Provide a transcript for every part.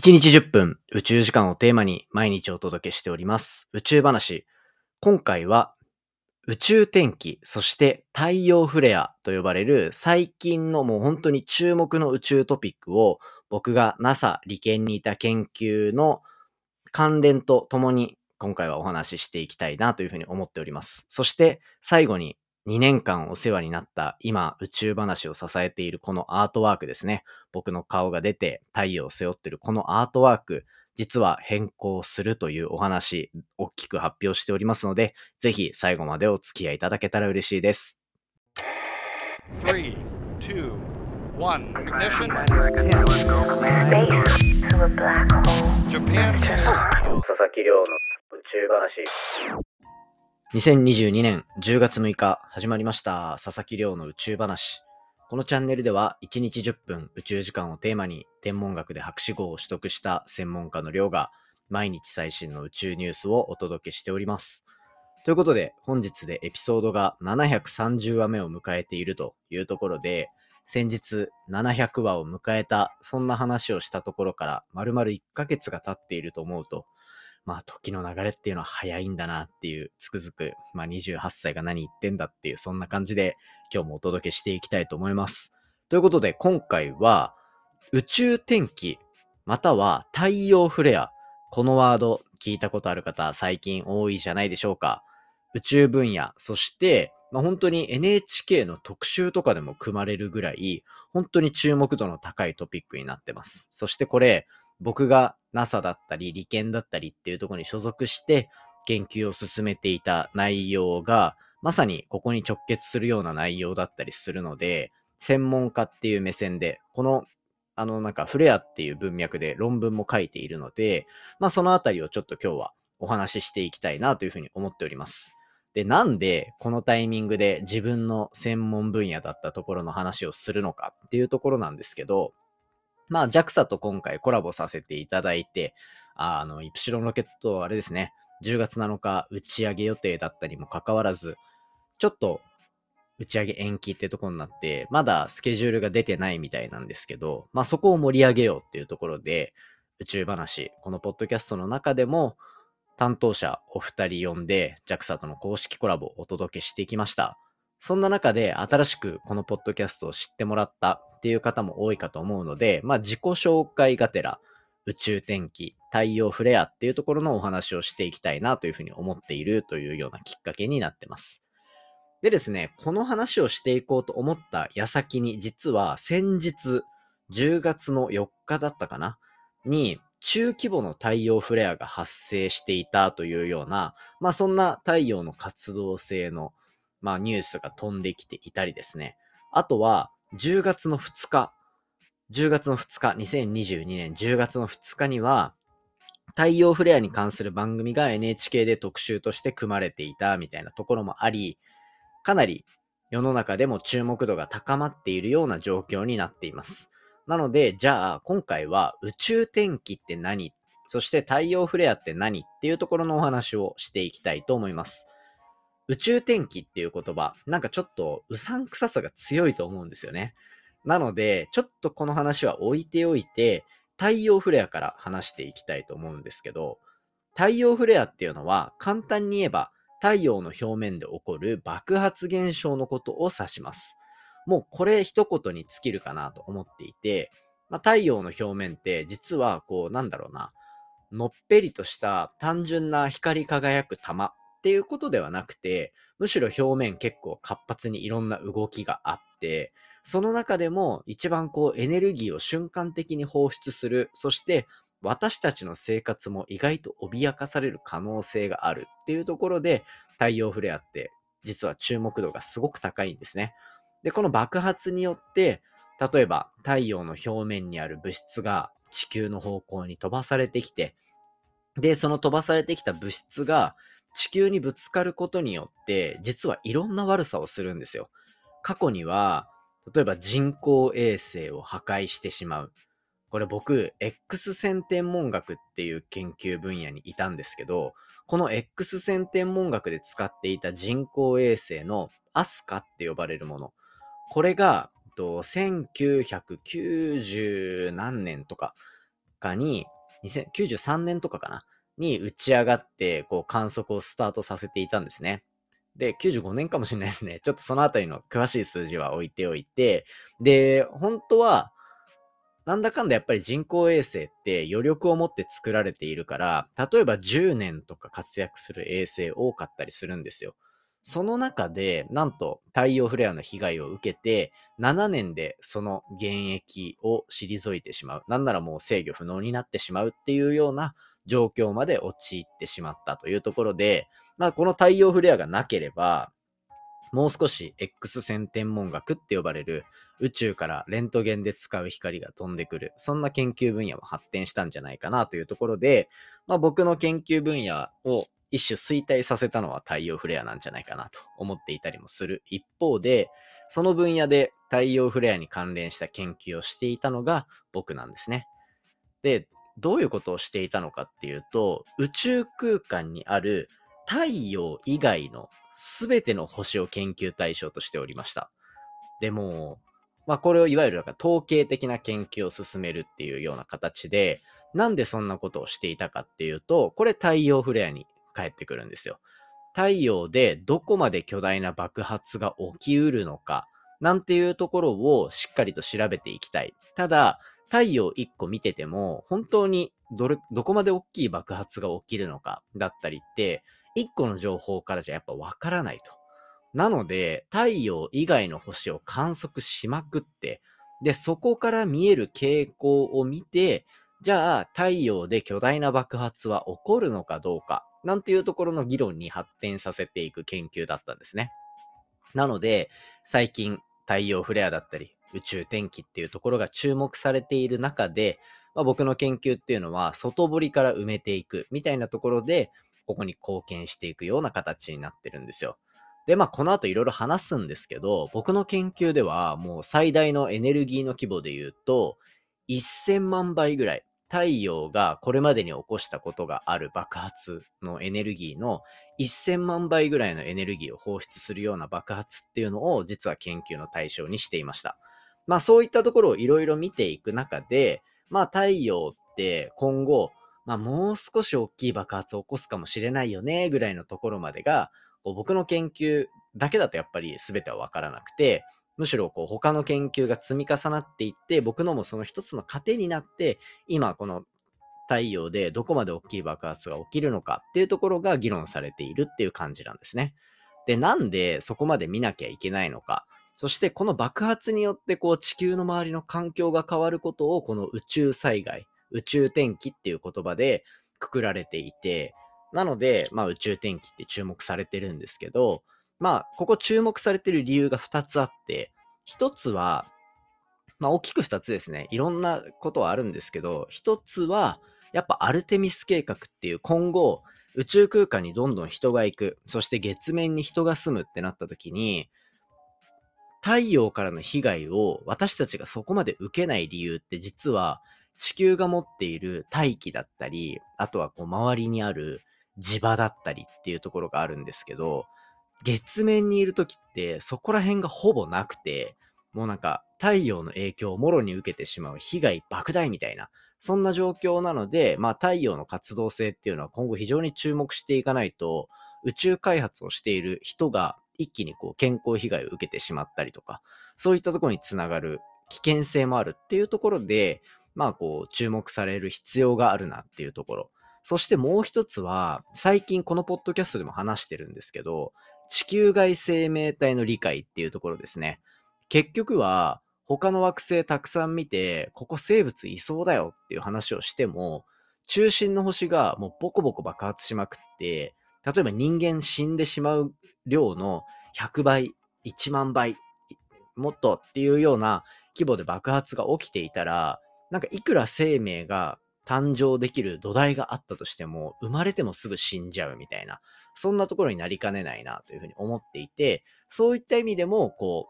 1日10分宇宙時間をテーマに毎日お届けしております宇宙話。今回は宇宙天気、そして太陽フレアと呼ばれる最近のもう本当に注目の宇宙トピックを僕が NASA 理研にいた研究の関連とともに今回はお話ししていきたいなというふうに思っております。そして最後に2年間お世話になった今宇宙話を支えているこのアートワークですね。僕の顔が出て太陽を背負ってるこのアートワーク、実は変更するというお話、大きく発表しておりますので、ぜひ最後までお付き合いいただけたら嬉しいです。3, 2, 1, ignition. Japan. 佐々木亮の宇宙話。2022年10月6日始まりました佐々木亮の宇宙話。このチャンネルでは1日10分宇宙時間をテーマに天文学で博士号を取得した専門家の亮が毎日最新の宇宙ニュースをお届けしております。ということで本日でエピソードが730話目を迎えているというところで先日700話を迎えたそんな話をしたところから丸々1ヶ月が経っていると思うとまあ時の流れっていうのは早いんだなっていう、つくづく、まあ28歳が何言ってんだっていう、そんな感じで今日もお届けしていきたいと思います。ということで今回は宇宙天気、または太陽フレア。このワード聞いたことある方最近多いじゃないでしょうか。宇宙分野、そして、まあ、本当に NHK の特集とかでも組まれるぐらい、本当に注目度の高いトピックになってます。そしてこれ、僕が NASA だったり、理研だったりっていうところに所属して研究を進めていた内容が、まさにここに直結するような内容だったりするので、専門家っていう目線で、この、あの、なんかフレアっていう文脈で論文も書いているので、まあそのあたりをちょっと今日はお話ししていきたいなというふうに思っております。で、なんでこのタイミングで自分の専門分野だったところの話をするのかっていうところなんですけど、まあ JAXA と今回コラボさせていただいて、あの、イプシロンロケット、あれですね、10月7日打ち上げ予定だったにもかかわらず、ちょっと打ち上げ延期ってとこになって、まだスケジュールが出てないみたいなんですけど、まあそこを盛り上げようっていうところで、宇宙話、このポッドキャストの中でも、担当者お二人呼んで JAXA との公式コラボをお届けしてきました。そんな中で新しくこのポッドキャストを知ってもらったっていう方も多いかと思うので、まあ自己紹介がてら宇宙天気、太陽フレアっていうところのお話をしていきたいなというふうに思っているというようなきっかけになってます。でですね、この話をしていこうと思った矢先に実は先日10月の4日だったかなに中規模の太陽フレアが発生していたというような、まあそんな太陽の活動性のまあ、ニュースが飛んできていたりですね。あとは、10月の2日、10月の2日、2022年10月の2日には、太陽フレアに関する番組が NHK で特集として組まれていたみたいなところもあり、かなり世の中でも注目度が高まっているような状況になっています。なので、じゃあ今回は宇宙天気って何？そして太陽フレアって何？っていうところのお話をしていきたいと思います。宇宙天気っていう言葉、なんかちょっとうさんくささが強いと思うんですよね。なので、ちょっとこの話は置いておいて、太陽フレアから話していきたいと思うんですけど、太陽フレアっていうのは簡単に言えば太陽の表面で起こる爆発現象のことを指します。もうこれ一言に尽きるかなと思っていて、まあ、太陽の表面って実はこうなんだろうな、のっぺりとした単純な光り輝く玉っていうことではなくて、むしろ表面結構活発にいろんな動きがあって、その中でも一番こうエネルギーを瞬間的に放出する、そして私たちの生活も意外と脅かされる可能性があるっていうところで、太陽フレアって実は注目度がすごく高いんですね。で、この爆発によって、例えば太陽の表面にある物質が地球の方向に飛ばされてきて、で、その飛ばされてきた物質が地球にぶつかることによって、実はいろんな悪さをするんですよ。過去には、例えば人工衛星を破壊してしまう。これ僕、X 線天文学っていう研究分野にいたんですけど、この X 線天文学で使っていた人工衛星のアスカって呼ばれるもの。これが、1990何年とかかに、93年とかかなに打ち上がって、こう観測をスタートさせていたんですね。で、95年かもしれないですね。ちょっとそのあたりの詳しい数字は置いておいて、で、本当は、なんだかんだやっぱり人工衛星って余力を持って作られているから、例えば10年とか活躍する衛星多かったりするんですよ。その中で、なんと太陽フレアの被害を受けて、7年でその現役を退いてしまう。なんならもう制御不能になってしまうっていうような状況まで陥ってしまったというところで、まあこの太陽フレアがなければ、もう少し X 線天文学って呼ばれる宇宙からレントゲンで使う光が飛んでくる、そんな研究分野も発展したんじゃないかなというところで、まあ僕の研究分野を一種衰退させたのは太陽フレアなんじゃないかなと思っていたりもする一方で、その分野で太陽フレアに関連した研究をしていたのが僕なんですね。で、どういうことをしていたのかっていうと、宇宙空間にある太陽以外の全ての星を研究対象としておりました。でも、まあこれをいわゆるなんか統計的な研究を進めるっていうような形で、なんでそんなことをしていたかっていうと、これ太陽フレアに返ってくるんですよ。太陽でどこまで巨大な爆発が起きうるのか、なんていうところをしっかりと調べていきたい。ただ、太陽1個見てても、本当にどれ、どこまで大きい爆発が起きるのかだったりって、1個の情報からじゃやっぱわからないと。なので、太陽以外の星を観測しまくって、で、そこから見える傾向を見て、じゃあ太陽で巨大な爆発は起こるのかどうかなんていうところの議論に発展させていく研究だったんですね。なので、最近太陽フレアだったり宇宙天気っていうところが注目されている中で、まあ、僕の研究っていうのは外堀から埋めていくみたいなところで、ここに貢献していくような形になってるんですよ。で、まあ、この後いろいろ話すんですけど、僕の研究ではもう最大のエネルギーの規模で言うと、1000万倍ぐらい太陽がこれまでに起こしたことがある爆発のエネルギーの1000万倍ぐらいのエネルギーを放出するような爆発っていうのを実は研究の対象にしていました。まあそういったところをいろいろ見ていく中で、まあ太陽って今後、まあもう少し大きい爆発を起こすかもしれないよねぐらいのところまでが、こう僕の研究だけだとやっぱり全てはわからなくて、むしろこう他の研究が積み重なっていって、僕のもその一つの糧になって、今この太陽でどこまで大きい爆発が起きるのかっていうところが議論されているっていう感じなんですね。で、なんでそこまで見なきゃいけないのか。そしてこの爆発によってこう地球の周りの環境が変わることをこの宇宙災害、宇宙天気っていう言葉でくくられていて、なので、まあ宇宙天気って注目されてるんですけど、まあ、ここ注目されてる理由が2つあって、1つは、まあ、大きく2つですね。いろんなことはあるんですけど、1つは、やっぱアルテミス計画っていう今後、宇宙空間にどんどん人が行く、そして月面に人が住むってなった時に、太陽からの被害を私たちがそこまで受けない理由って実は地球が持っている大気だったり、あとはこう周りにある磁場だったりっていうところがあるんですけど、月面にいる時ってそこら辺がほぼなくて、もうなんか太陽の影響をもろに受けてしまう被害莫大みたいな、そんな状況なので、まあ太陽の活動性っていうのは今後非常に注目していかないと、宇宙開発をしている人が一気にこう健康被害を受けてしまったりとか、そういったところにつながる危険性もあるっていうところで、まあこう注目される必要があるなっていうところ。そしてもう一つは、最近このポッドキャストでも話してるんですけど、地球外生命体の理解っていうところですね。結局は、他の惑星たくさん見て、ここ生物いそうだよっていう話をしても、中心の星がもうボコボコ爆発しまくって、例えば人間死んでしまう量の100倍、1万倍、もっとっていうような規模で爆発が起きていたら、なんかいくら生命が誕生できる土台があったとしても、生まれてもすぐ死んじゃうみたいな、そんなところになりかねないなというふうに思っていて、そういった意味でも、こ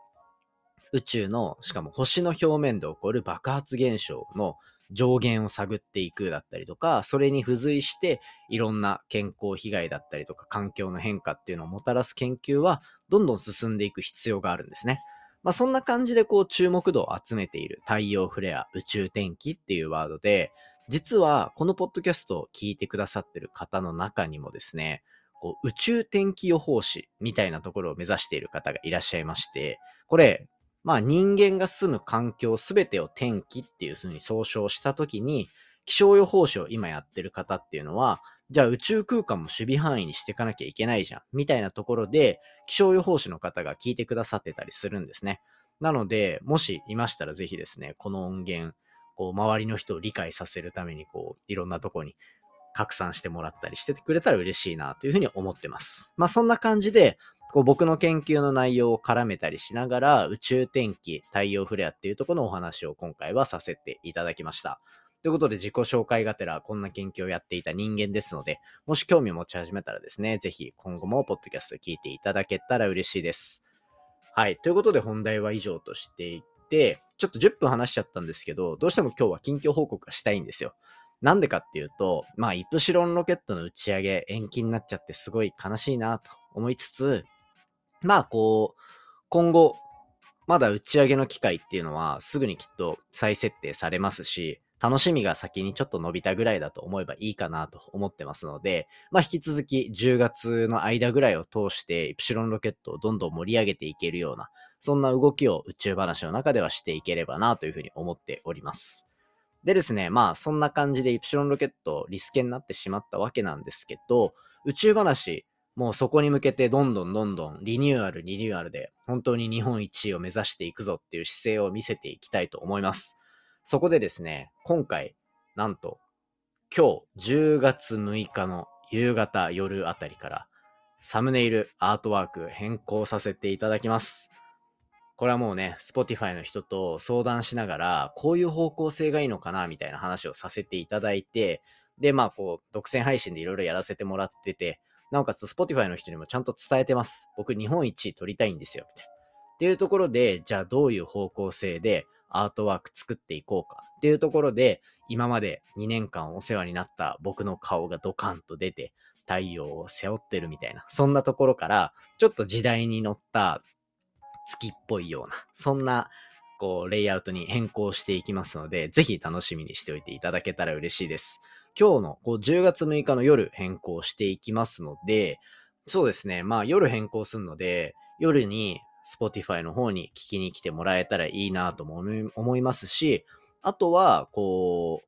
う、宇宙の、しかも星の表面で起こる爆発現象の上限を探っていくだったりとか、それに付随していろんな健康被害だったりとか環境の変化っていうのをもたらす研究はどんどん進んでいく必要があるんですね。まあそんな感じでこう注目度を集めている太陽フレア宇宙天気っていうワードで、実はこのポッドキャストを聞いてくださってる方の中にもですね、こう宇宙天気予報士みたいなところを目指している方がいらっしゃいまして、これ、まあ人間が住む環境すべてを天気っていうふうに総称したときに、気象予報士を今やってる方っていうのは、じゃあ宇宙空間も守備範囲にしていかなきゃいけないじゃん、みたいなところで、気象予報士の方が聞いてくださってたりするんですね。なので、もしいましたらぜひですね、この音源、こう、周りの人を理解させるために、こう、いろんなとこに拡散してもらったりしててくれたら嬉しいなというふうに思ってます。まあそんな感じで、こう僕の研究の内容を絡めたりしながら宇宙天気、太陽フレアっていうところのお話を今回はさせていただきました。ということで自己紹介がてらこんな研究をやっていた人間ですので、もし興味持ち始めたらですね、ぜひ今後もポッドキャスト聞いていただけたら嬉しいです。はい。ということで本題は以上としていて、ちょっと10分話しちゃったんですけど、どうしても今日は近況報告がしたいんですよ。なんでかっていうと、まあ、イプシロンロケットの打ち上げ延期になっちゃってすごい悲しいなと思いつつ、まあ、こう、今後、まだ打ち上げの機会っていうのはすぐにきっと再設定されますし、楽しみが先にちょっと伸びたぐらいだと思えばいいかなと思ってますので、まあ引き続き10月の間ぐらいを通してイプシロンロケットをどんどん盛り上げていけるような、そんな動きを宇宙話の中ではしていければなというふうに思っております。でですね、まあそんな感じでイプシロンロケットリスケになってしまったわけなんですけど、宇宙話、もうそこに向けてどんどんどんどんリニューアル、リニューアルで本当に日本一位を目指していくぞっていう姿勢を見せていきたいと思います。そこでですね、今回、なんと、今日10月6日の夕方夜あたりから、サムネイルアートワーク変更させていただきます。これはもうね、Spotify の人と相談しながら、こういう方向性がいいのかな、みたいな話をさせていただいて、で、まあ、こう、独占配信でいろいろやらせてもらってて、なおかつ Spotify の人にもちゃんと伝えてます。僕、日本一位取りたいんですよ、みたいな。っていうところで、じゃあどういう方向性でアートワーク作っていこうかっていうところで、今まで2年間お世話になった僕の顔がドカンと出て、太陽を背負ってるみたいな、そんなところから、ちょっと時代に乗った月っぽいような、そんな、こう、レイアウトに変更していきますので、ぜひ楽しみにしておいていただけたら嬉しいです。今日のこう10月6日の夜変更していきますので、そうですね、まあ夜変更するので、夜に Spotify の方に聞きに来てもらえたらいいなとも思いますし、あとは、こう、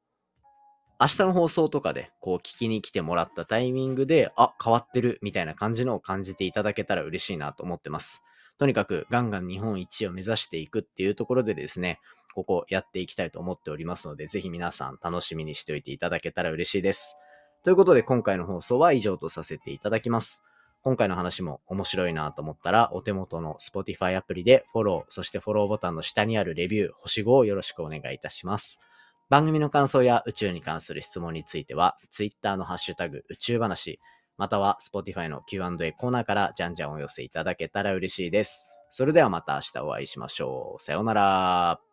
明日の放送とかで、こう、聞きに来てもらったタイミングで、あ、変わってる、みたいな感じのを感じていただけたら嬉しいなと思ってます。とにかくガンガン日本一を目指していくっていうところでですね、ここやっていきたいと思っておりますので、ぜひ皆さん楽しみにしておいていただけたら嬉しいです。ということで今回の放送は以上とさせていただきます。今回の話も面白いなと思ったら、お手元の Spotify アプリでフォロー、そしてフォローボタンの下にあるレビュー、星5をよろしくお願いいたします。番組の感想や宇宙に関する質問については、Twitter のハッシュタグ宇宙話、または Spotify の Q&A コーナーからじゃんじゃんお寄せいただけたら嬉しいです。それではまた明日お会いしましょう。さようなら。